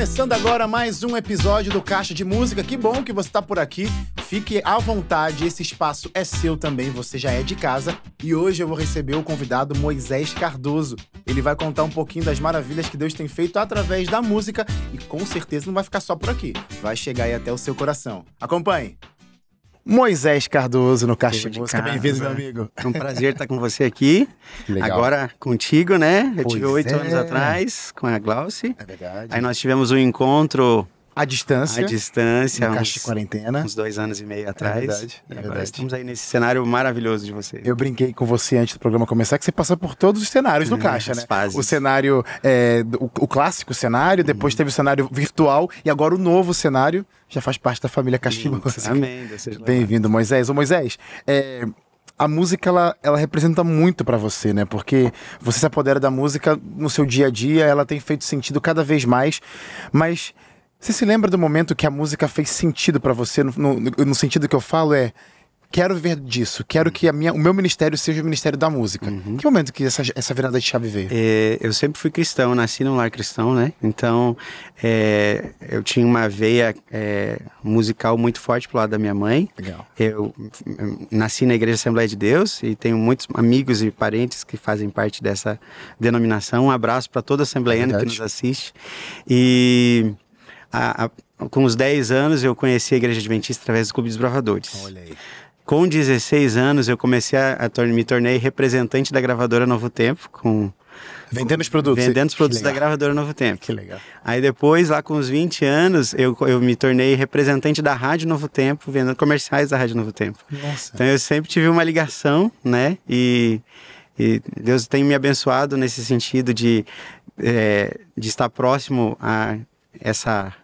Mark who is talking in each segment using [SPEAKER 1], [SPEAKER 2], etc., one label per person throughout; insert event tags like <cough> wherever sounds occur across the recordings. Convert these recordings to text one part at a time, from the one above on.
[SPEAKER 1] Começando agora mais um episódio do Caixa de Música. Que bom que você está por aqui. Fique à vontade, esse espaço é seu também, você já é de casa. E hoje eu vou receber o convidado Moisés Cardoso. Ele vai contar um pouquinho das maravilhas que Deus tem feito através da música e com certeza não vai ficar só por aqui. Vai chegar aí até o seu coração. Acompanhe. Moisés Cardoso no Caixa de Música. Bem-vindo, meu amigo.
[SPEAKER 2] É um prazer estar com você aqui. <laughs>
[SPEAKER 1] Legal.
[SPEAKER 2] Agora contigo, né? Eu
[SPEAKER 1] Pois
[SPEAKER 2] tive oito
[SPEAKER 1] é.
[SPEAKER 2] anos atrás com a Glauci.
[SPEAKER 1] É verdade.
[SPEAKER 2] Aí nós tivemos um encontro
[SPEAKER 1] A distância.
[SPEAKER 2] à distância,
[SPEAKER 1] no Caixa de quarentena.
[SPEAKER 2] uns dois anos e meio atrás.
[SPEAKER 1] verdade, é
[SPEAKER 2] e agora
[SPEAKER 1] verdade.
[SPEAKER 2] estamos aí nesse cenário maravilhoso de você.
[SPEAKER 1] Eu brinquei com você antes do programa começar que você passou por todos os cenários do
[SPEAKER 2] É,
[SPEAKER 1] Caixa, né?
[SPEAKER 2] fases.
[SPEAKER 1] O cenário, é, o, o clássico cenário, depois teve o cenário virtual e agora o novo cenário já faz parte da família de Música. <laughs>
[SPEAKER 2] Amém.
[SPEAKER 1] Bem-vindo, Moisés. Ô, Moisés, é, a música, ela, ela representa muito pra você, né? Porque você se apodera da música no seu dia a dia, ela tem feito sentido cada vez mais, mas você se lembra do momento que a música fez sentido pra você? No, no- no sentido que eu falo é, quero viver disso, quero que a minha, o meu ministério seja o ministério da música. Que momento que essa, essa virada de chave veio?
[SPEAKER 2] É, eu sempre fui cristão, nasci num lar cristão, né? Então, é, eu tinha uma veia é, musical muito forte pro lado da minha mãe.
[SPEAKER 1] Legal.
[SPEAKER 2] Eu hum, nasci na Igreja Assembleia de Deus e tenho muitos amigos e parentes que fazem parte dessa denominação. Um abraço para todo assembleiano que
[SPEAKER 1] Verdade.
[SPEAKER 2] nos assiste. E a- a- com os 10 anos eu conheci a Igreja Adventista através do Clube dos Bravadores.
[SPEAKER 1] Olha aí.
[SPEAKER 2] Com 16 anos eu comecei a, tor- me tornei representante da gravadora Novo Tempo, com
[SPEAKER 1] Vendendo os produtos.
[SPEAKER 2] vendendo os produtos da gravadora Novo Tempo.
[SPEAKER 1] Que legal.
[SPEAKER 2] Aí depois, lá com os 20 anos, eu, eu me tornei representante da Rádio Novo Tempo, vendendo comerciais da Rádio Novo Tempo.
[SPEAKER 1] Nossa.
[SPEAKER 2] Então eu sempre tive uma ligação, né? E, e Deus tem me abençoado nesse sentido de, é, de estar próximo a essa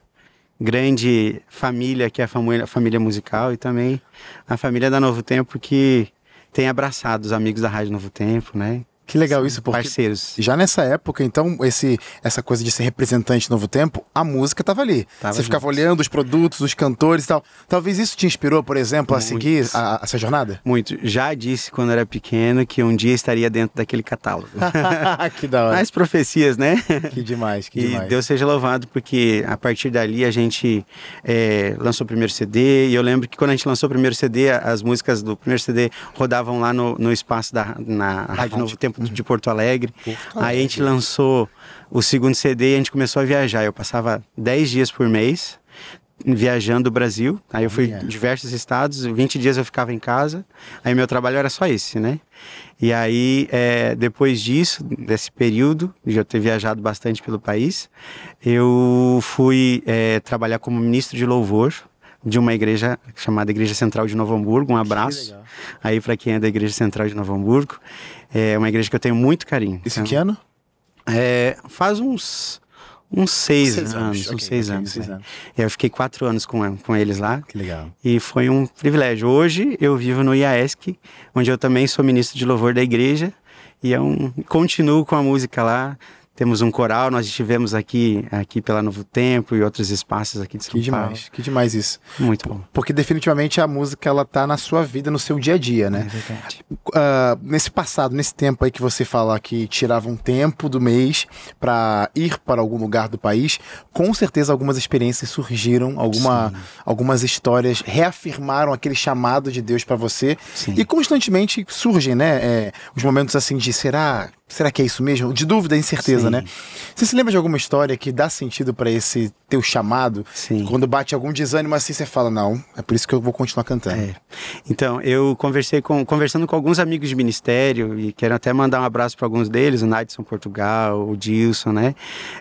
[SPEAKER 2] grande família que é a família, família musical e também a família da Novo Tempo que tem abraçado os amigos da Rádio Novo Tempo, né?
[SPEAKER 1] Que legal isso, porque
[SPEAKER 2] Parceiros.
[SPEAKER 1] Já nessa época, então, esse, essa coisa de ser representante do Novo Tempo, a música tava ali.
[SPEAKER 2] Tava
[SPEAKER 1] Você ficava olhando os produtos, os cantores e tal. Talvez isso te inspirou, por exemplo, a
[SPEAKER 2] Muito.
[SPEAKER 1] seguir a, a essa jornada?
[SPEAKER 2] Muito. Já disse quando era pequeno que um dia estaria dentro daquele catálogo. <laughs> <laughs>
[SPEAKER 1] que da hora.
[SPEAKER 2] Mais profecias, né?
[SPEAKER 1] Que demais, que
[SPEAKER 2] E
[SPEAKER 1] demais.
[SPEAKER 2] Deus seja louvado, porque a partir dali a gente é, lançou o primeiro CD. E eu lembro que quando a gente lançou o primeiro CD, as músicas do primeiro CD rodavam lá no, no espaço da na rádio. Novo Tempo de Porto Alegre.
[SPEAKER 1] Porto
[SPEAKER 2] Aí a gente lançou o segundo CD e a gente começou a viajar. Eu passava 10 dias por mês viajando o Brasil. Aí eu fui
[SPEAKER 1] Olha.
[SPEAKER 2] em diversos estados, 20 dias eu ficava em casa. Aí meu trabalho era só esse, né? E aí, é, depois disso, desse período, de eu ter viajado bastante pelo país, eu fui é, trabalhar como ministro de louvor de uma igreja chamada Igreja Central de Novo Hamburgo. Um abraço aí para quem é da Igreja Central de Novo Hamburgo. É uma igreja que eu tenho muito carinho.
[SPEAKER 1] Isso
[SPEAKER 2] Então,
[SPEAKER 1] que ano?
[SPEAKER 2] é, faz uns, uns seis,
[SPEAKER 1] Seis
[SPEAKER 2] anos,
[SPEAKER 1] anos,
[SPEAKER 2] uns
[SPEAKER 1] ok,
[SPEAKER 2] seis
[SPEAKER 1] ok,
[SPEAKER 2] anos.
[SPEAKER 1] seis anos.
[SPEAKER 2] E Eu fiquei quatro anos com, com eles lá.
[SPEAKER 1] Que legal.
[SPEAKER 2] E foi um privilégio. Hoje eu vivo no IAESC, onde eu também sou ministro de louvor da igreja. E é um, continuo com a música lá. Temos um coral, nós estivemos aqui, aqui pela Novo Tempo e outros espaços aqui de São
[SPEAKER 1] Que
[SPEAKER 2] Paulo.
[SPEAKER 1] demais, que demais isso.
[SPEAKER 2] Muito bom.
[SPEAKER 1] Porque definitivamente a música, ela tá na sua vida, no seu dia a dia, né?
[SPEAKER 2] É verdade.
[SPEAKER 1] Ah, nesse passado, nesse tempo aí que você fala que tirava um tempo do mês pra ir para algum lugar do país, com certeza algumas experiências surgiram, alguma, algumas histórias reafirmaram aquele chamado de Deus pra você
[SPEAKER 2] Sim.
[SPEAKER 1] e constantemente surgem, né? é, os momentos assim de será, será que é isso mesmo? De dúvida, incerteza,
[SPEAKER 2] Sim.
[SPEAKER 1] né? Você se lembra de alguma história que dá sentido pra esse teu chamado?
[SPEAKER 2] Sim.
[SPEAKER 1] Quando bate algum desânimo assim, você fala não, é por isso que eu vou continuar cantando.
[SPEAKER 2] É. Então, eu conversei com, conversando com alguns amigos de ministério e quero até mandar um abraço para alguns deles, o Nadson Portugal, o Dilson, né?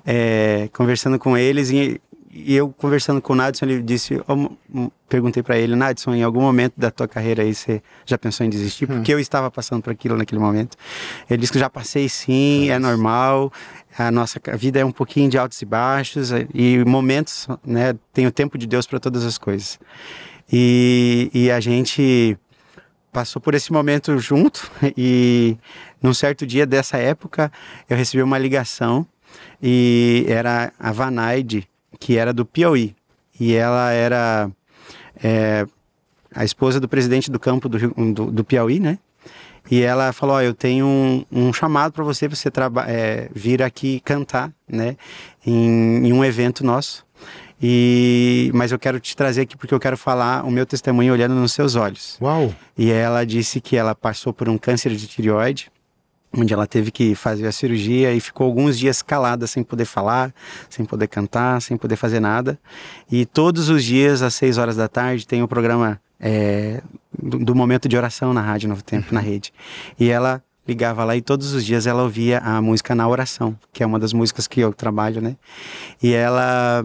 [SPEAKER 2] É, conversando com eles e, e eu conversando com o Nadson, ele disse, m- perguntei para ele, Nadson, em algum momento da tua carreira aí você já pensou em desistir? Porque eu estava passando por aquilo naquele momento. Ele disse que já passei sim, é normal. A nossa vida é um pouquinho de altos e baixos eh, e momentos, né? Tem o tempo de Deus para todas as coisas. E, e a gente passou por esse momento junto <laughs> e num certo dia dessa época eu recebi uma ligação e era a Vanaide, que era do Piauí e ela era é, a esposa do presidente do campo do, do, do Piauí, né? E ela falou: oh, eu tenho um, um chamado para você, você é, vir aqui cantar, né, em, em um evento nosso. E, mas eu quero te trazer aqui porque eu quero falar o meu testemunho olhando nos seus olhos.
[SPEAKER 1] Uau!
[SPEAKER 2] E ela disse que ela passou por um câncer de tireoide, onde ela teve que fazer a cirurgia e ficou alguns dias calada, sem poder falar, sem poder cantar, sem poder fazer nada. E todos os dias, às seis horas da tarde, tem o programa é, do, do, momento de oração na Rádio Novo Tempo, na rede. E ela ligava lá e todos os dias ela ouvia a música na oração, que é uma das músicas que eu trabalho, né? E ela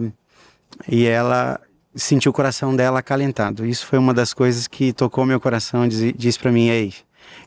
[SPEAKER 2] e ela sentiu o coração dela acalentado. Isso foi uma das coisas que tocou meu coração, e disse para mim, ei,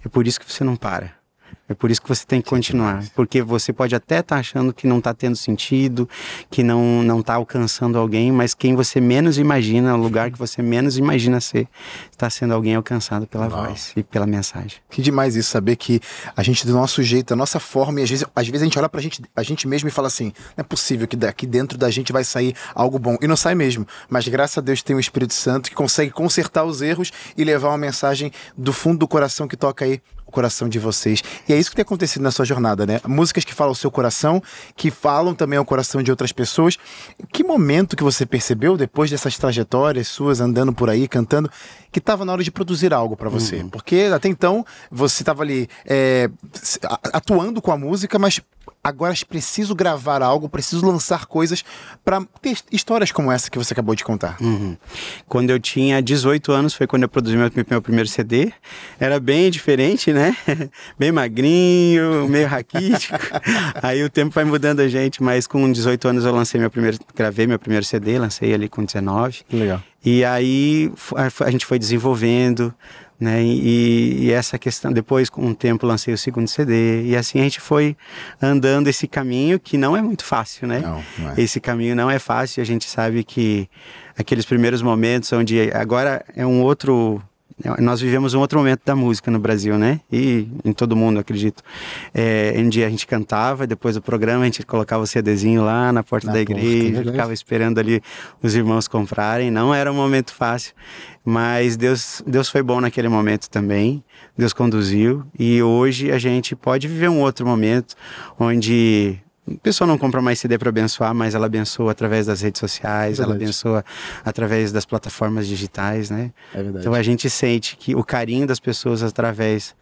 [SPEAKER 2] é por isso que você não para. É por isso que você tem que continuar, porque você pode até estar tá achando que não está tendo sentido, que não não está alcançando alguém, mas quem você menos imagina, o lugar que você menos imagina ser, está sendo alguém alcançado pela Uau. voz e pela mensagem.
[SPEAKER 1] Que demais isso, saber que a gente do nosso jeito, da nossa forma, e às vezes, às vezes a gente olha para gente, a gente mesmo e fala assim, não é possível que daqui dentro da gente vai sair algo bom, e não sai mesmo. Mas graças a Deus tem o Espírito Santo que consegue consertar os erros e levar uma mensagem do fundo do coração que toca aí coração de vocês. E é isso que tem acontecido na sua jornada, né? Músicas que falam o seu coração, que falam também ao coração de outras pessoas. Que momento que você percebeu, depois dessas trajetórias suas, andando por aí, cantando, que estava na hora de produzir algo para você? Uhum. Porque até então você estava ali é, atuando com a música, mas agora preciso gravar algo, preciso lançar coisas para ter histórias como essa que você acabou de contar.
[SPEAKER 2] Uhum. Quando eu tinha 18 anos foi quando eu produzi meu, meu primeiro CD. Era bem diferente, né? <laughs> bem magrinho, meio raquítico. <laughs> Aí o tempo vai mudando a gente, mas com 18 anos eu lancei meu primeiro, gravei meu primeiro CD, lancei ali com 19.
[SPEAKER 1] Que legal.
[SPEAKER 2] E aí a gente foi desenvolvendo, né? E, e, essa questão, depois com um tempo lancei o segundo CD e assim a gente foi andando esse caminho que não é muito fácil, né?
[SPEAKER 1] Não, não é.
[SPEAKER 2] Esse caminho não é fácil, a gente sabe que aqueles primeiros momentos onde agora é um outro nós vivemos um outro momento da música no Brasil, né? E em todo mundo, acredito. É, um dia a gente cantava, depois do programa a gente colocava o CDzinho lá na porta na da igreja, porta, ficava esperando ali os irmãos comprarem. Não era um momento fácil, mas Deus, Deus foi bom naquele momento também. Deus conduziu e hoje a gente pode viver um outro momento onde a pessoa não compra mais CD para abençoar, mas ela abençoa através das redes sociais, é ela abençoa através das plataformas digitais, né?
[SPEAKER 1] É verdade.
[SPEAKER 2] Então a gente sente que o carinho das pessoas através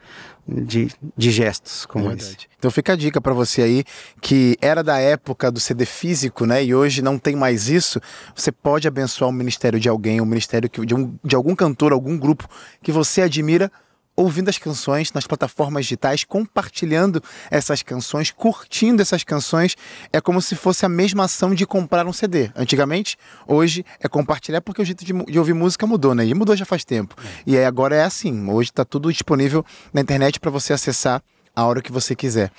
[SPEAKER 2] de, de gestos como é esse.
[SPEAKER 1] Então fica a dica para você aí que era da época do CD físico, né? E hoje não tem mais isso. Você pode abençoar o ministério de alguém, o ministério de, um, de algum cantor, algum grupo que você admira ouvindo as canções nas plataformas digitais, compartilhando essas canções, curtindo essas canções. É como se fosse a mesma ação de comprar um CD. Antigamente, hoje é compartilhar porque o jeito de, de ouvir música mudou, né? E mudou já faz tempo. É. E aí agora é assim. Hoje está tudo disponível na internet para você acessar a hora que você quiser.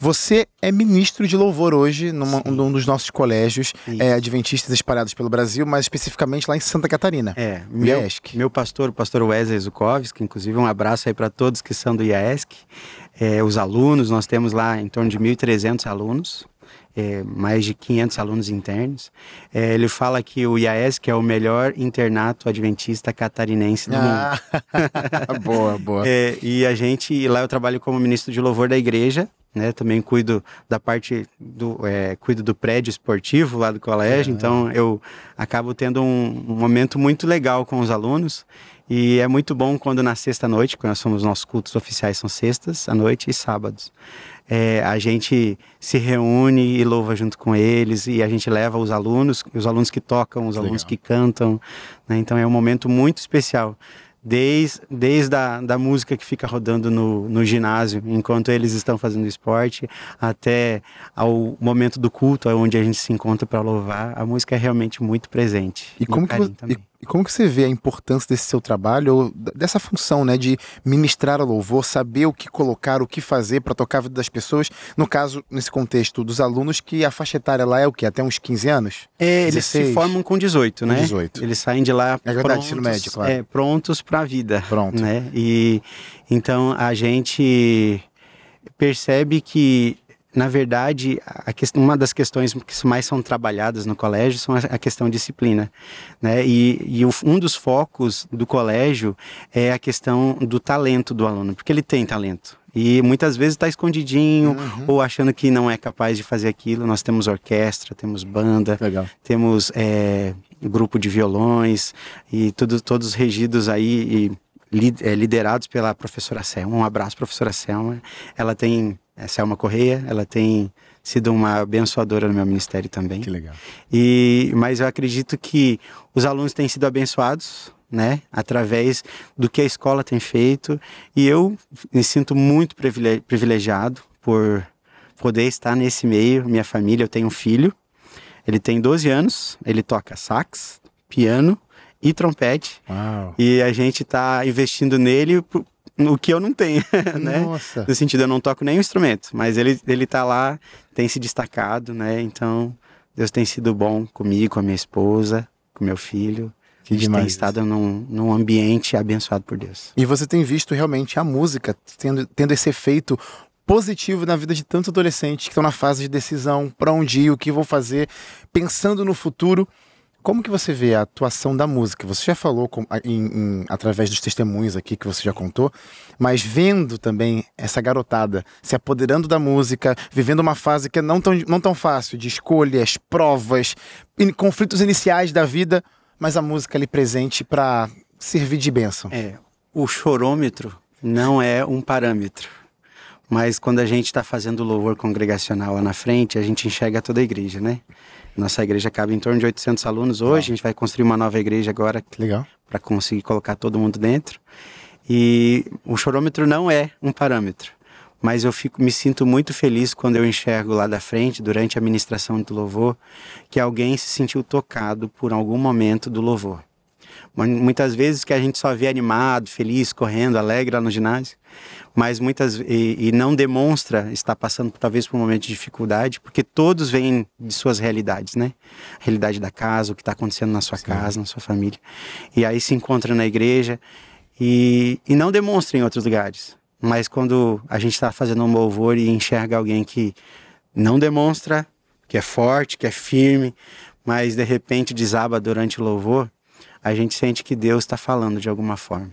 [SPEAKER 1] Você é ministro de louvor hoje numa, num dos nossos colégios é, adventistas espalhados pelo Brasil, mas especificamente lá em Santa Catarina.
[SPEAKER 2] É, meu, meu pastor, o pastor Wesley Zukovski, inclusive um abraço aí para todos que são do IAESC, é, os alunos, nós temos lá em torno de 1.300 alunos, é, mais de 500 alunos internos. É, ele fala que o IAS que é o melhor internato adventista catarinense do ah,
[SPEAKER 1] mundo. <laughs> <laughs> boa, boa.
[SPEAKER 2] É, e a gente, lá eu trabalho como ministro de louvor da igreja, né? Também cuido da parte do é, cuido do prédio esportivo lá do colégio, então eu acabo tendo um, um, momento muito legal com os alunos e é muito bom quando na sexta noite, quando nós somos nossos cultos oficiais são sextas à noite e sábados é, a gente se reúne e louva junto com eles e a gente leva os alunos, os alunos que tocam, os Legal. alunos que cantam. Né? Então é um momento muito especial. Desde, desde a da música que fica rodando no, no ginásio, enquanto eles estão fazendo esporte, até ao momento do culto, onde a gente se encontra para louvar, a música é realmente muito presente.
[SPEAKER 1] E como, que, e e como que você vê a importância desse seu trabalho, ou dessa função, né, de ministrar o louvor, saber o que colocar, o que fazer para tocar a vida das pessoas? No caso, nesse contexto dos alunos, que a faixa etária lá é o quê? Até uns 15 anos?
[SPEAKER 2] É, eles se formam com 18, né?
[SPEAKER 1] Com 18.
[SPEAKER 2] Eles saem de lá
[SPEAKER 1] é verdade, prontos, ensino médio, claro.
[SPEAKER 2] É, prontos para a vida.
[SPEAKER 1] Pronto.
[SPEAKER 2] Né? E então a gente percebe que na verdade, questão, uma das questões que mais são trabalhadas no colégio são a questão disciplina, né? E, e um dos focos do colégio é a questão do talento do aluno, porque ele tem talento. E muitas vezes está escondidinho uhum. ou achando que não é capaz de fazer aquilo. Nós temos orquestra, temos banda,
[SPEAKER 1] Legal.
[SPEAKER 2] temos é, grupo de violões e tudo, todos regidos aí e liderados pela professora Selma. Um abraço, professora Selma. Ela tem é Selma Correia, ela tem sido uma abençoadora no meu ministério também.
[SPEAKER 1] Que legal.
[SPEAKER 2] E, mas eu acredito que os alunos têm sido abençoados, né, através do que a escola tem feito, e eu me sinto muito privilegiado por poder estar nesse meio. Minha família, eu tenho um filho, ele tem 12 anos, ele toca sax, piano e trompete.
[SPEAKER 1] Uau.
[SPEAKER 2] E a gente está investindo nele o que eu não tenho, <laughs> né?
[SPEAKER 1] Nossa.
[SPEAKER 2] No sentido, eu não toco nenhum instrumento, mas ele, ele tá lá, tem se destacado, né? Então, Deus tem sido bom comigo, com a minha esposa, com meu filho.
[SPEAKER 1] Que
[SPEAKER 2] a gente
[SPEAKER 1] demais.
[SPEAKER 2] tem estado num, num ambiente abençoado por Deus.
[SPEAKER 1] E você tem visto realmente a música tendo, tendo esse efeito positivo na vida de tantos adolescentes que estão na fase de decisão, para onde ir, o que vão fazer, pensando no futuro. Como que você vê a atuação da música? Você já falou com, em, em, através dos testemunhos aqui que você já contou, mas vendo também essa garotada se apoderando da música, vivendo uma fase que é não tão, não tão fácil, de escolhas, provas, in, conflitos iniciais da vida, mas a música ali presente para servir de bênção.
[SPEAKER 2] É, o chorômetro não é um parâmetro. Mas quando a gente está fazendo louvor congregacional lá na frente, a gente enxerga toda a igreja, né? Nossa igreja cabe em torno de 800 alunos hoje. A gente vai construir uma nova igreja agora.
[SPEAKER 1] Legal.
[SPEAKER 2] Para conseguir colocar todo mundo dentro. E o chorômetro não é um parâmetro. Mas eu fico, me sinto muito feliz quando eu enxergo lá da frente, durante a ministração do louvor, que alguém se sentiu tocado por algum momento do louvor. Muitas vezes que a gente só vê animado, feliz, correndo, alegre lá no ginásio, mas muitas e, e não demonstra estar passando talvez por um momento de dificuldade, porque todos vêm de suas realidades, né? A realidade da casa, o que está acontecendo na sua Sim. casa, na sua família. E aí se encontra na igreja e, e não demonstra em outros lugares. Mas quando a gente está fazendo um louvor e enxerga alguém que não demonstra, que é forte, que é firme, mas de repente desaba durante o louvor, a gente sente que Deus está falando de alguma forma.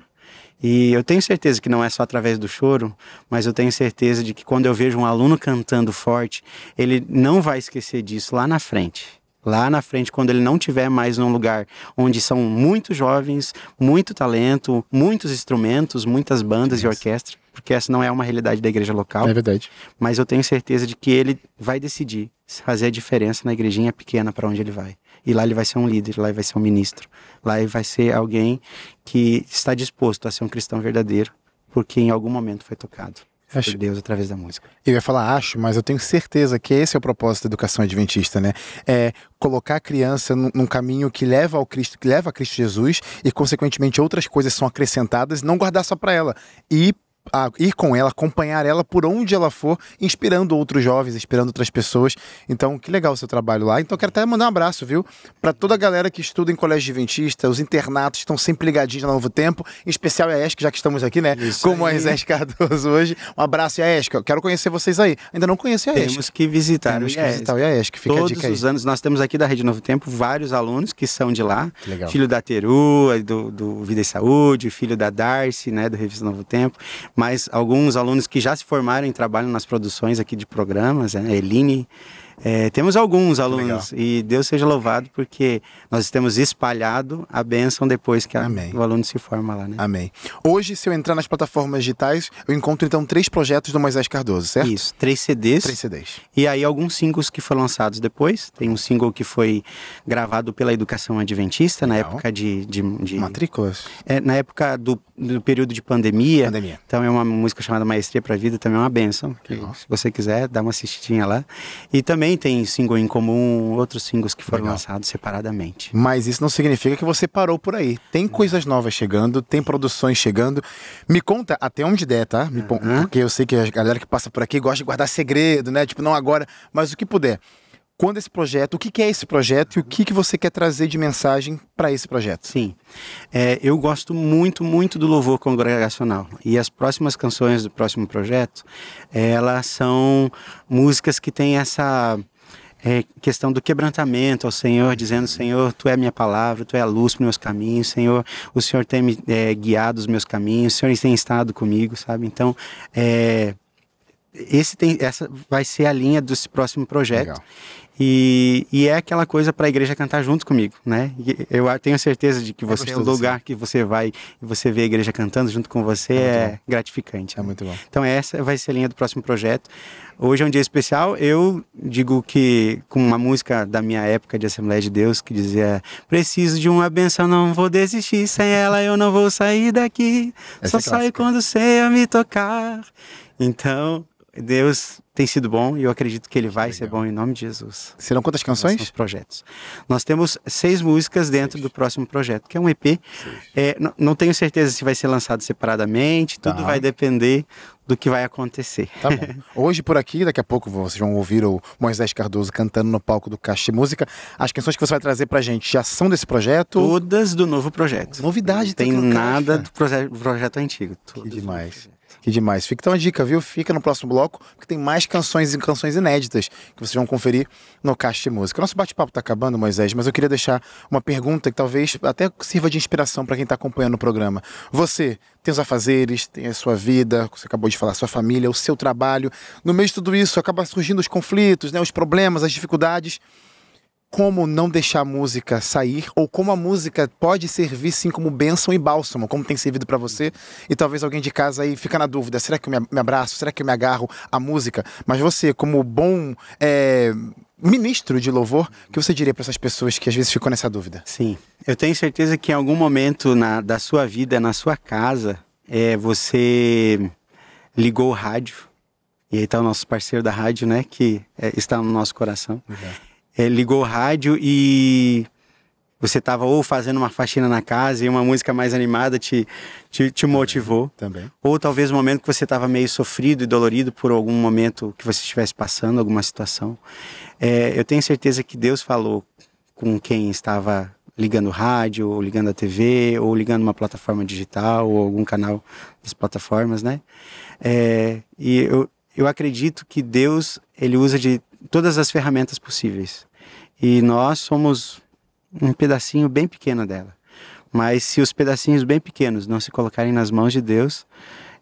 [SPEAKER 2] E eu tenho certeza que não é só através do choro, mas eu tenho certeza de que quando eu vejo um aluno cantando forte, ele não vai esquecer disso lá na frente. Lá na frente, quando ele não tiver mais num lugar onde são muitos jovens, muito talento, muitos instrumentos, muitas bandas e orquestras, porque essa não é uma realidade da igreja local.
[SPEAKER 1] É verdade.
[SPEAKER 2] Mas eu tenho certeza de que ele vai decidir fazer a diferença na igrejinha pequena para onde ele vai. E lá ele vai ser um líder, lá ele vai ser um ministro, lá ele vai ser alguém que está disposto a ser um cristão verdadeiro, porque em algum momento foi tocado. Acho... por Deus através da música.
[SPEAKER 1] Eu ia falar acho, mas eu tenho certeza que esse é o propósito da educação adventista, né? É colocar a criança num, num caminho que leva ao Cristo, que leva a Cristo Jesus e consequentemente outras coisas são acrescentadas, não guardar só para ela e a ir com ela, acompanhar ela por onde ela for, inspirando outros jovens, inspirando outras pessoas. Então, que legal o seu trabalho lá. Então, quero até mandar um abraço, viu? Para toda a galera que estuda em colégio adventista, os internatos estão sempre ligadinhos no Novo Tempo, em especial a ESC, já que estamos aqui, né? Isso com Moisés Cardoso hoje. Um abraço, ESC. Quero conhecer vocês aí. Ainda não conheci a ESC.
[SPEAKER 2] Temos que visitar
[SPEAKER 1] temos o que visitar o ESC. Fica
[SPEAKER 2] Todos os anos, nós temos aqui da Rede Novo Tempo vários alunos que são de lá.
[SPEAKER 1] Legal.
[SPEAKER 2] Filho da Teru, do, do Vida e Saúde, filho da Darcy, né? Do Revista Novo Tempo. Mas alguns os alunos que já se formaram em trabalho nas produções aqui de programas, né? Eline, é, temos alguns alunos e Deus seja louvado porque nós temos espalhado a bênção depois que a, o aluno se forma lá, né?
[SPEAKER 1] Amém. Hoje, se eu entrar nas plataformas digitais, eu encontro então três projetos do Moisés Cardoso, certo?
[SPEAKER 2] Isso, três CDs.
[SPEAKER 1] Três CDs.
[SPEAKER 2] E aí alguns singles que foram lançados depois. Tem um single que foi gravado pela Educação Adventista Legal. na época de, de, de...
[SPEAKER 1] matrículas.
[SPEAKER 2] É, na época do, do período de pandemia.
[SPEAKER 1] Pandemia.
[SPEAKER 2] Então é uma música chamada Maestria para a Vida, também é uma benção. Que, se você quiser, dá uma assistidinha lá. E também também tem single em comum, outros singles que foram Legal. lançados separadamente.
[SPEAKER 1] Mas isso não significa que você parou por aí. Tem coisas novas chegando, tem produções chegando. Me conta até onde der, tá? Me uhum. Porque eu sei que a galera que passa por aqui gosta de guardar segredo, né? Tipo, não agora, mas o que puder. Quando esse projeto, o que, que é esse projeto e o que, que você quer trazer de mensagem para esse projeto.
[SPEAKER 2] Sim, é, eu gosto muito, muito do louvor congregacional e as próximas canções do próximo projeto, é, elas são músicas que têm essa é, questão do quebrantamento ao Senhor, dizendo: Senhor, tu é a minha palavra, tu é a luz para meus caminhos, Senhor, o Senhor tem me é, guiado os meus caminhos, o Senhor tem estado comigo, sabe? Então, é, esse tem, essa vai ser a linha desse próximo projeto. Legal. E, e, é aquela coisa para a igreja cantar junto comigo, né? eu tenho certeza de que é você é, o lugar que você vai e você vê a igreja cantando junto com você é, é gratificante.
[SPEAKER 1] É muito bom.
[SPEAKER 2] Então essa vai ser a linha do próximo projeto. Hoje é um dia especial. Eu digo que com uma música da minha época de Assembleia de Deus que dizia: "Preciso de uma benção, não vou desistir. Sem ela eu não vou sair daqui. Essa Só é saio quando o Senhor me tocar." Então Deus tem sido bom e eu acredito que ele vai Legal. ser bom em nome de Jesus.
[SPEAKER 1] Serão quantas canções? Os
[SPEAKER 2] projetos. Nós temos seis músicas dentro seis. do próximo projeto, que é um EP. É, não, tenho certeza se vai ser lançado separadamente, tudo tá. vai depender do que vai acontecer.
[SPEAKER 1] Tá bom. <laughs> Hoje por aqui, daqui a pouco vocês vão ouvir o Moisés Cardoso cantando no palco do Caixa Música. As canções que você vai trazer pra gente já são desse projeto?
[SPEAKER 2] Todas do novo projeto.
[SPEAKER 1] Novidade.
[SPEAKER 2] Não tem nada do projeto, projeto antigo.
[SPEAKER 1] Que demais. Que demais. Fica então a dica, viu? Fica no próximo bloco, porque tem mais canções e canções inéditas que vocês vão conferir no Caixa de Música. Nosso bate-papo está acabando, Moisés, mas eu queria deixar uma pergunta que talvez até sirva de inspiração para quem está acompanhando o programa. Você tem os afazeres, tem a sua vida, você acabou de falar, sua família, o seu trabalho. No meio de tudo isso, acaba surgindo os conflitos, né, os problemas, as dificuldades como não deixar a música sair ou como a música pode servir sim como bênção e bálsamo, como tem servido para você. E talvez alguém de casa aí fica na dúvida: será que eu me abraço? Será que eu me agarro à música? Mas você, como bom é, ministro de louvor, o que você diria para essas pessoas que às vezes ficam nessa dúvida?
[SPEAKER 2] Sim, eu tenho certeza que em algum momento na, da sua vida, na sua casa, é, você ligou o rádio. E aí está o nosso parceiro da rádio, né? Que é, está no nosso coração. Uhum é, ligou o rádio e você estava ou fazendo uma faxina na casa e uma música mais animada te, te, te motivou.
[SPEAKER 1] Também.
[SPEAKER 2] Ou talvez um momento que você estava meio sofrido e dolorido por algum momento que você estivesse passando, alguma situação. É, eu tenho certeza que Deus falou com quem estava ligando o rádio, ou ligando a TV, ou ligando uma plataforma digital, ou algum canal das plataformas, né? É, e eu, eu acredito que Deus, ele usa de todas as ferramentas possíveis. E nós somos um pedacinho bem pequeno dela. Mas se os pedacinhos bem pequenos não se colocarem nas mãos de Deus,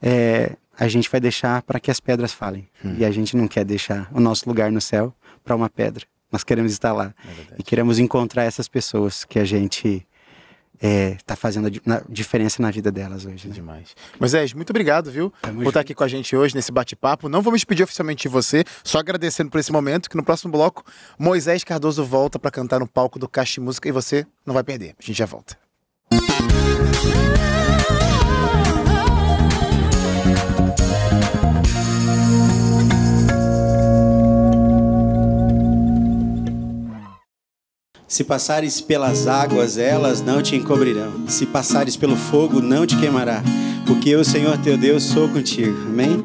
[SPEAKER 2] é, a gente vai deixar para que as pedras falem. Hum. E a gente não quer deixar o nosso lugar no céu para uma pedra. Nós queremos estar lá. É e queremos encontrar essas pessoas que a gente é, tá fazendo a diferença na vida delas hoje. Né?
[SPEAKER 1] Demais. Moisés, muito obrigado, viu? Tamo por estar aqui com a gente hoje nesse bate-papo. Não vou me despedir oficialmente de você, só agradecendo por esse momento, que no próximo bloco, Moisés Cardoso volta para cantar no palco do Caixa Música e você não vai perder. A gente já volta.
[SPEAKER 2] Se passares pelas águas, elas não te encobrirão. Se passares pelo fogo, não te queimará. Porque eu, Senhor teu Deus, sou contigo. Amém?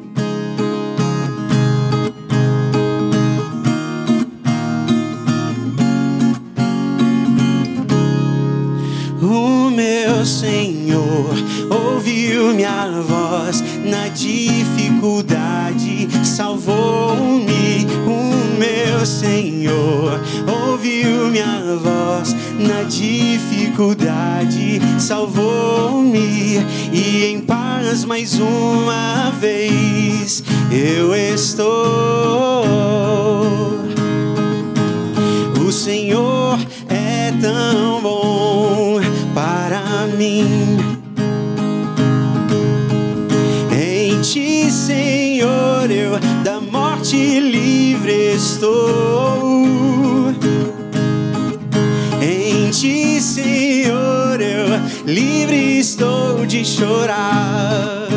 [SPEAKER 2] O meu Senhor ouviu minha voz na dificuldade, salvou-me. Meu Senhor ouviu minha voz na dificuldade, salvou-me e em paz mais uma vez eu estou. O Senhor é tão bom para mim. Morte livre estou. Senhor, eu livre estou de chorar.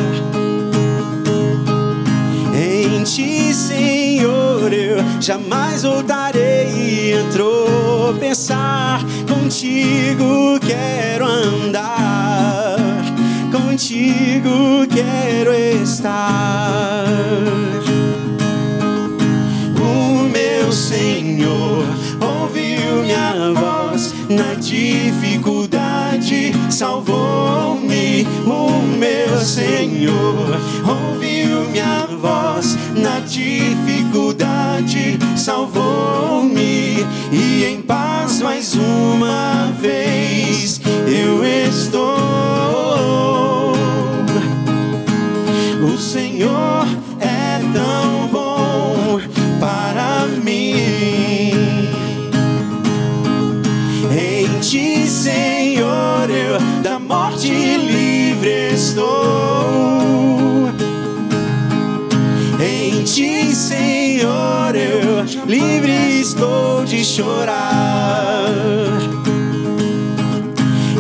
[SPEAKER 2] Em ti, Senhor, eu jamais voltarei a tropeçar. Contigo quero andar, contigo quero estar. Senhor ouviu minha voz na dificuldade, salvou-me. O meu Senhor ouviu minha voz na dificuldade, salvou-me. E em paz mais uma vez eu estou. O Senhor chorar.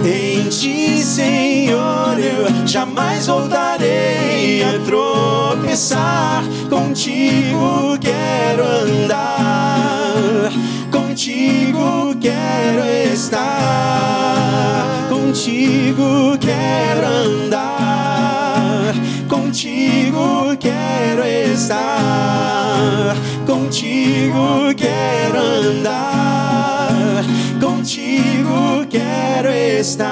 [SPEAKER 2] Em ti, Senhor, eu jamais voltarei a tropeçar. Contigo quero andar, contigo quero estar, contigo quero andar, contigo quero estar, contigo quero andar, contigo quero estar.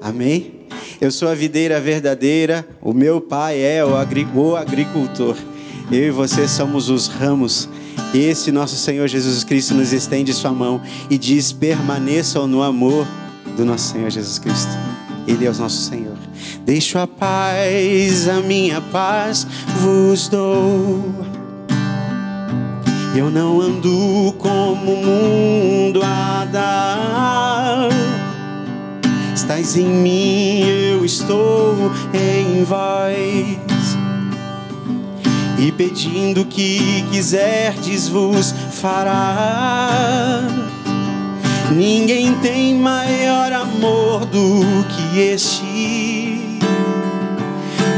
[SPEAKER 2] Amém? Eu sou a videira verdadeira, o meu pai é o, agri o agricultor. Eu e você somos os ramos. Esse nosso Senhor Jesus Cristo nos estende sua mão e diz: permaneçam no amor do nosso Senhor Jesus Cristo. Ele é o nosso Senhor. Deixo a paz, a minha paz vos dou. Eu não ando como o mundo a dar. Estás em mim, eu estou em vós. E pedindo o que quiserdes vos fará. Ninguém tem maior amor do que este.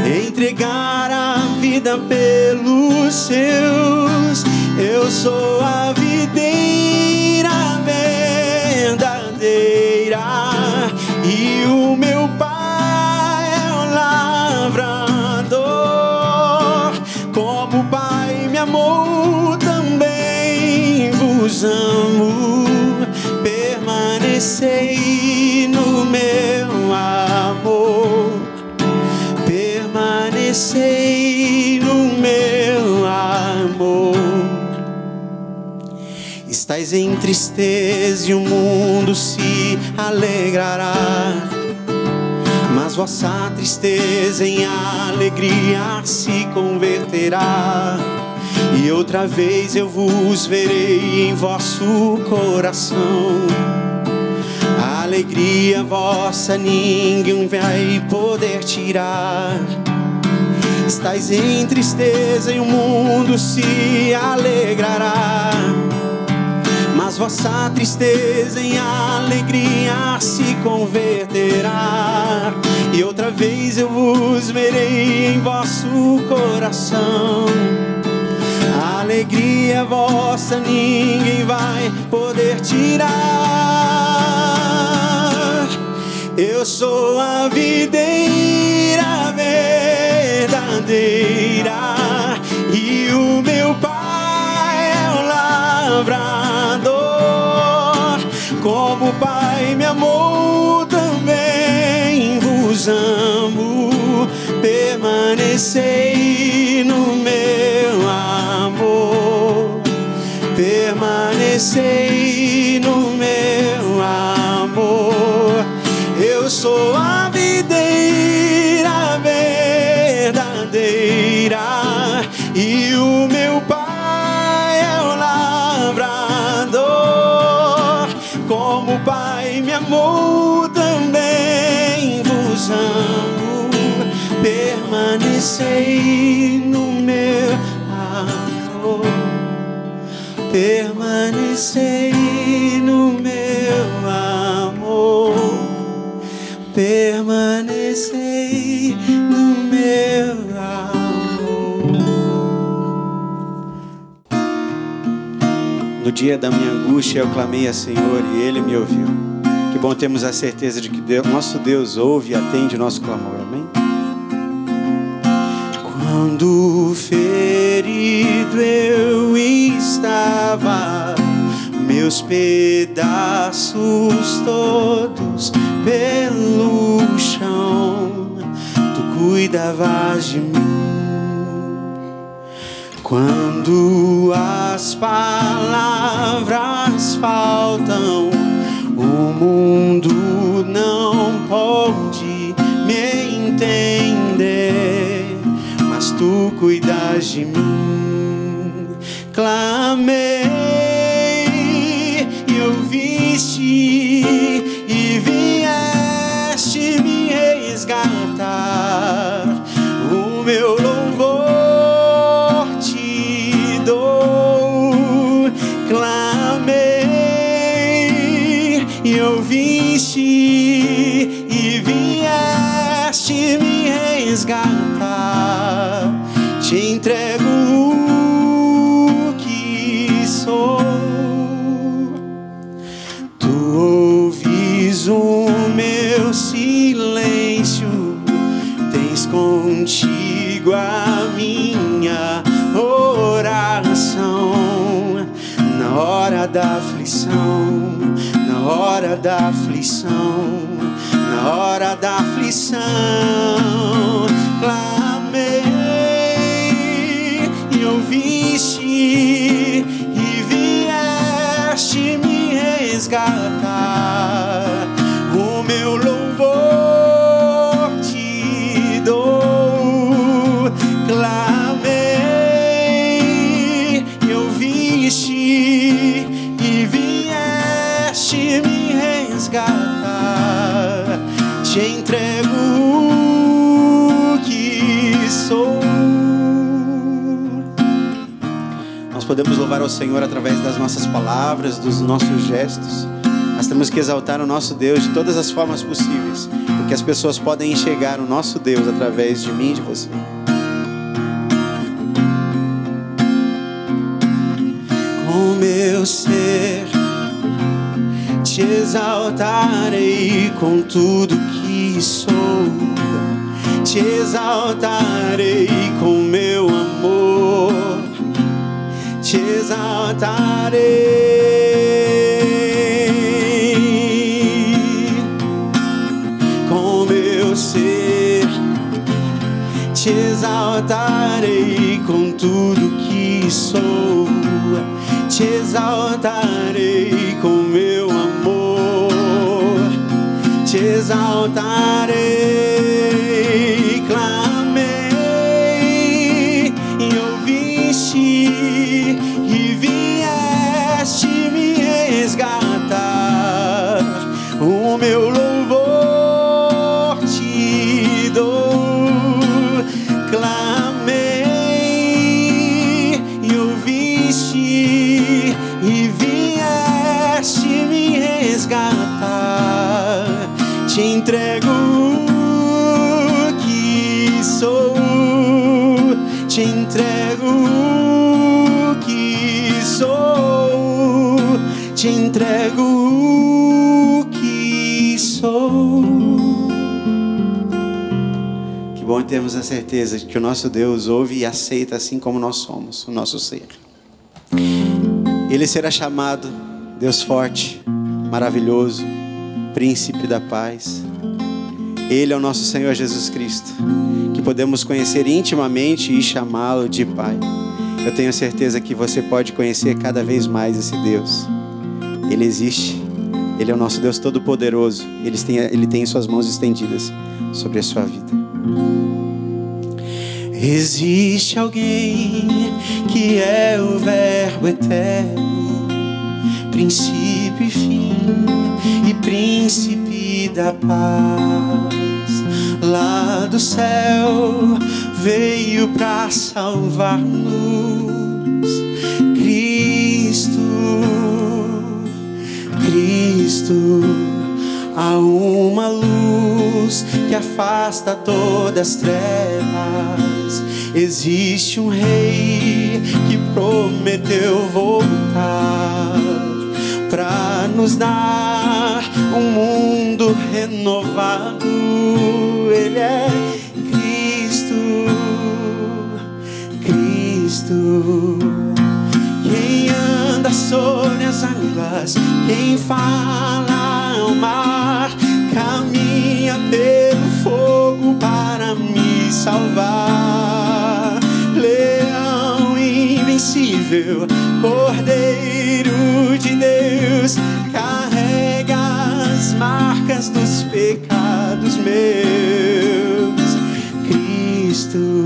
[SPEAKER 2] Entregar a vida pelos seus. Eu sou a videira verdadeira. E o meu pai é o lavrador. Como o pai me amou, também vos amo. Permanecei no meu amor. Permanecei no meu amor. Estais em tristeza e o mundo se alegrará. Mas vossa tristeza em alegria se converterá. E outra vez eu vos verei em vosso coração. Alegria vossa ninguém vai poder tirar. Estais em tristeza e o mundo se alegrará. Mas vossa tristeza em alegria se converterá. E outra vez eu vos verei em vosso coração. A alegria vossa ninguém vai poder tirar. Eu sou a videira verdadeira e o meu pai é o lavrador. Como o pai me amou, também vos amo. Permanecei dia da minha angústia eu clamei a Senhor e Ele me ouviu. Que bom termos a certeza de que Deus, nosso Deus ouve e atende o nosso clamor. Amém? Quando ferido eu estava, meus pedaços todos pelo chão, tu cuidavas de mim. Quando as palavras faltam, o mundo não pode me entender, mas tu cuidas de mim. Clamei, da aflição, na hora da aflição, na hora da aflição, clamei e ouviste e vieste me resgatar. Podemos louvar ao Senhor através das nossas palavras, dos nossos gestos. Nós temos que exaltar o nosso Deus de todas as formas possíveis, porque as pessoas podem enxergar o nosso Deus através de mim e de você. Com meu ser, te exaltarei com tudo que sou. Te exaltarei com meu exaltarei. Com meu ser, te exaltarei com tudo que sou, te exaltarei com meu amor, te exaltarei, Que bom termos a certeza de que o nosso Deus ouve e aceita assim como nós somos, o nosso ser. Ele será chamado Deus forte, maravilhoso, príncipe da paz. Ele é o nosso Senhor Jesus Cristo, que podemos conhecer intimamente e chamá-lo de Pai. Eu tenho certeza que você pode conhecer cada vez mais esse Deus. Ele existe. Ele é o nosso Deus Todo-Poderoso. Ele tem, ele tem suas mãos estendidas sobre a sua vida. Existe alguém que é o Verbo eterno, princípio e fim e príncipe da paz. Lá do céu veio para salvar-nos, Cristo, Cristo. Há uma luz que afasta todas as trevas. Existe um rei que prometeu voltar para nos dar um mundo renovado. Ele é Cristo, Cristo. Quem anda sobre as águas, quem fala ao mar, caminha pelo fogo para me salvar. Leão invencível, Cordeiro de Deus, carrega as marcas dos pecados meus. Cristo.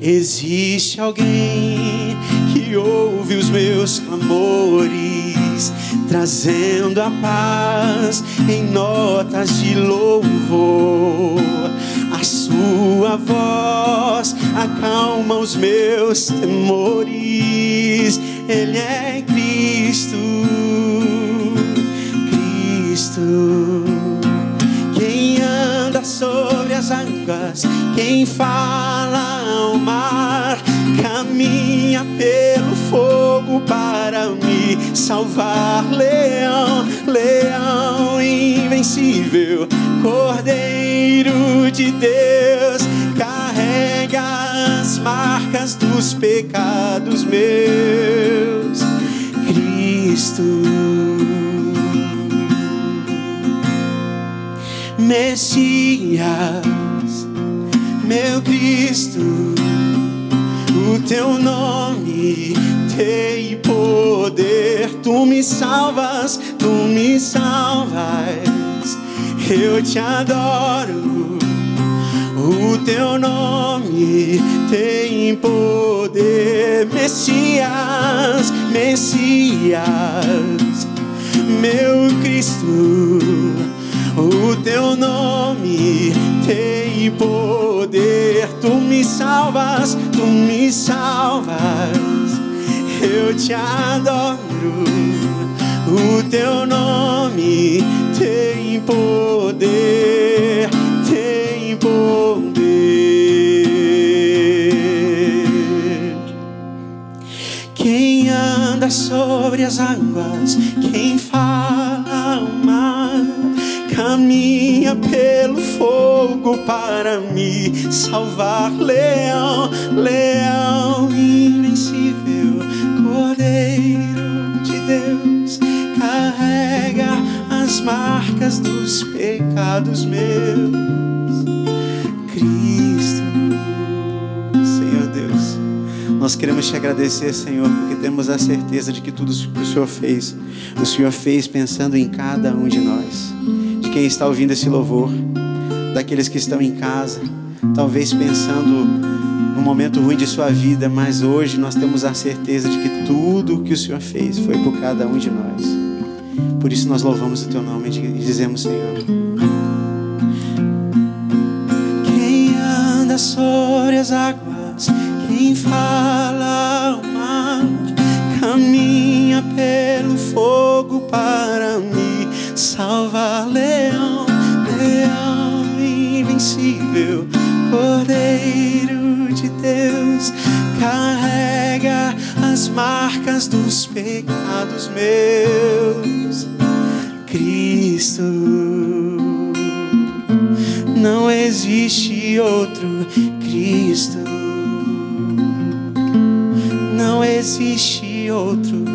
[SPEAKER 2] Existe alguém que ouve os meus clamores, trazendo a paz em notas de louvor. A sua voz acalma os meus temores. Ele é Cristo, Cristo. Quem anda sobre as águas, quem fala ao mar, caminha pelo fogo para salvar. Leão, leão invencível, Cordeiro de Deus, carrega as marcas dos pecados meus. Cristo. Messias, meu Cristo, o teu nome tem poder. Tu me salvas, tu me salvas, eu te adoro. O teu nome tem poder, Messias, Messias, meu Cristo o teu nome tem poder. Tu me salvas, tu me salvas. Eu te adoro. O teu nome tem poder, tem poder. Quem anda sobre as águas, quem mar caminha pelo fogo para me salvar. Leão, leão invencível, Cordeiro de Deus, carrega as marcas dos pecados meus. Cristo, Senhor Deus, nós queremos te agradecer, Senhor, porque temos a certeza de que tudo que o Senhor fez, o Senhor fez pensando em cada um de nós quem está ouvindo esse louvor, daqueles que estão em casa, talvez pensando no momento ruim de sua vida, mas hoje nós temos a certeza de que tudo o que o Senhor fez foi por cada um de nós. Por isso nós louvamos o teu nome e dizemos, Senhor. Quem anda sobre as águas, quem fala ao mar, caminha pelo fogo para me salvar, pecados meus, Cristo. Não existe outro Cristo. Não existe outro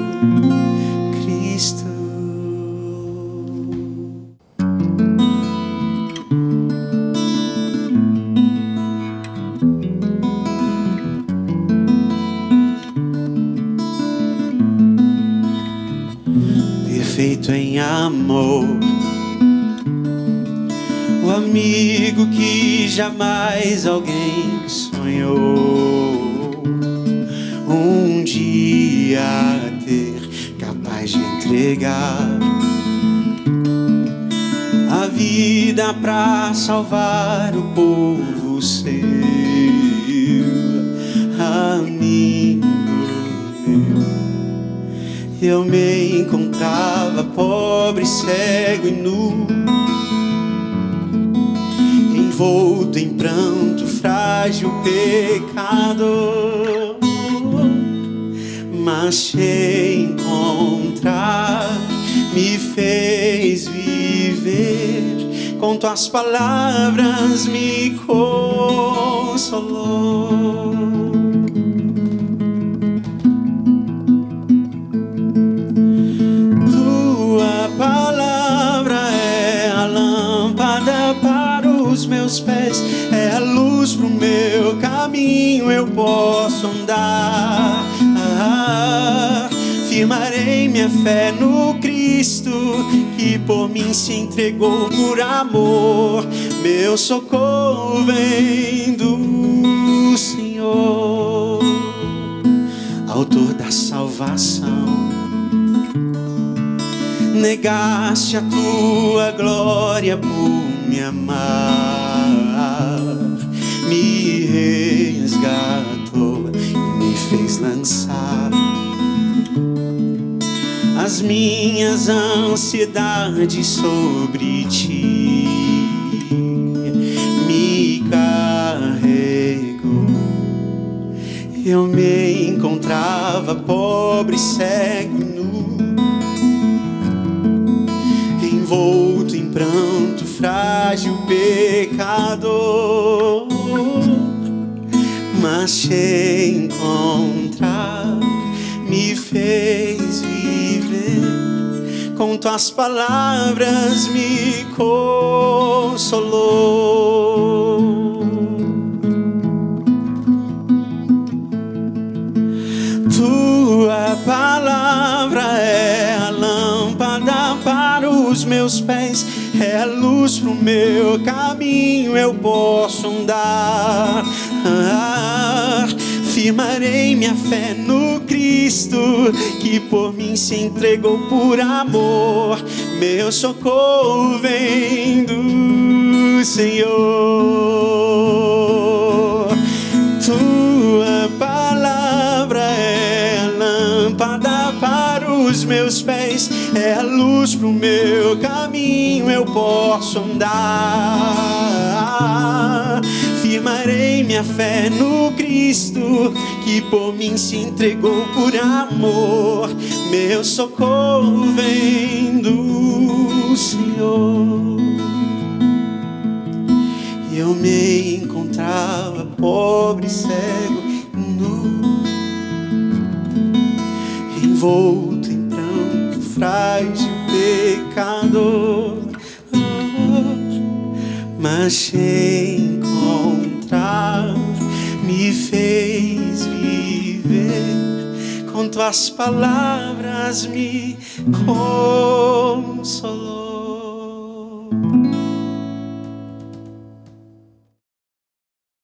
[SPEAKER 2] que jamais alguém sonhou. Um dia ter capaz de entregar a vida para salvar o povo seu. Amigo meu eu me encontrava pobre, cego e nu, envolto em pranto, frágil pecador. Mas te encontrar me fez viver com tuas palavras me consolou. Os meus pés, é a luz pro meu caminho, eu posso andar. Ah, firmarei minha fé no Cristo que por mim se entregou por amor. Meu socorro vem do Senhor, Autor da salvação. Negaste a tua glória por me amar, me resgatou e me fez lançar as minhas ansiedades sobre ti. Me carregou. Eu me encontrava pobre, cego nu, envolto em pranto, frágil pecador. Te encontrar me fez viver, com tuas palavras me consolou. Tua palavra é a lâmpada para os meus pés, é a luz pro meu caminho, eu posso andar. Ah, firmarei minha fé no Cristo que por mim se entregou por amor. Meu socorro vem do Senhor. Tua palavra é lâmpada para os meus pés, é a luz pro meu caminho, eu posso andar. Firmarei minha fé no Cristo que por mim se entregou por amor. Meu socorro vem do Senhor. Eu me encontrava pobre, cego, nu, envolto em pranto, frágil, pecador. Mas te me fez viver, com tuas palavras me consolou.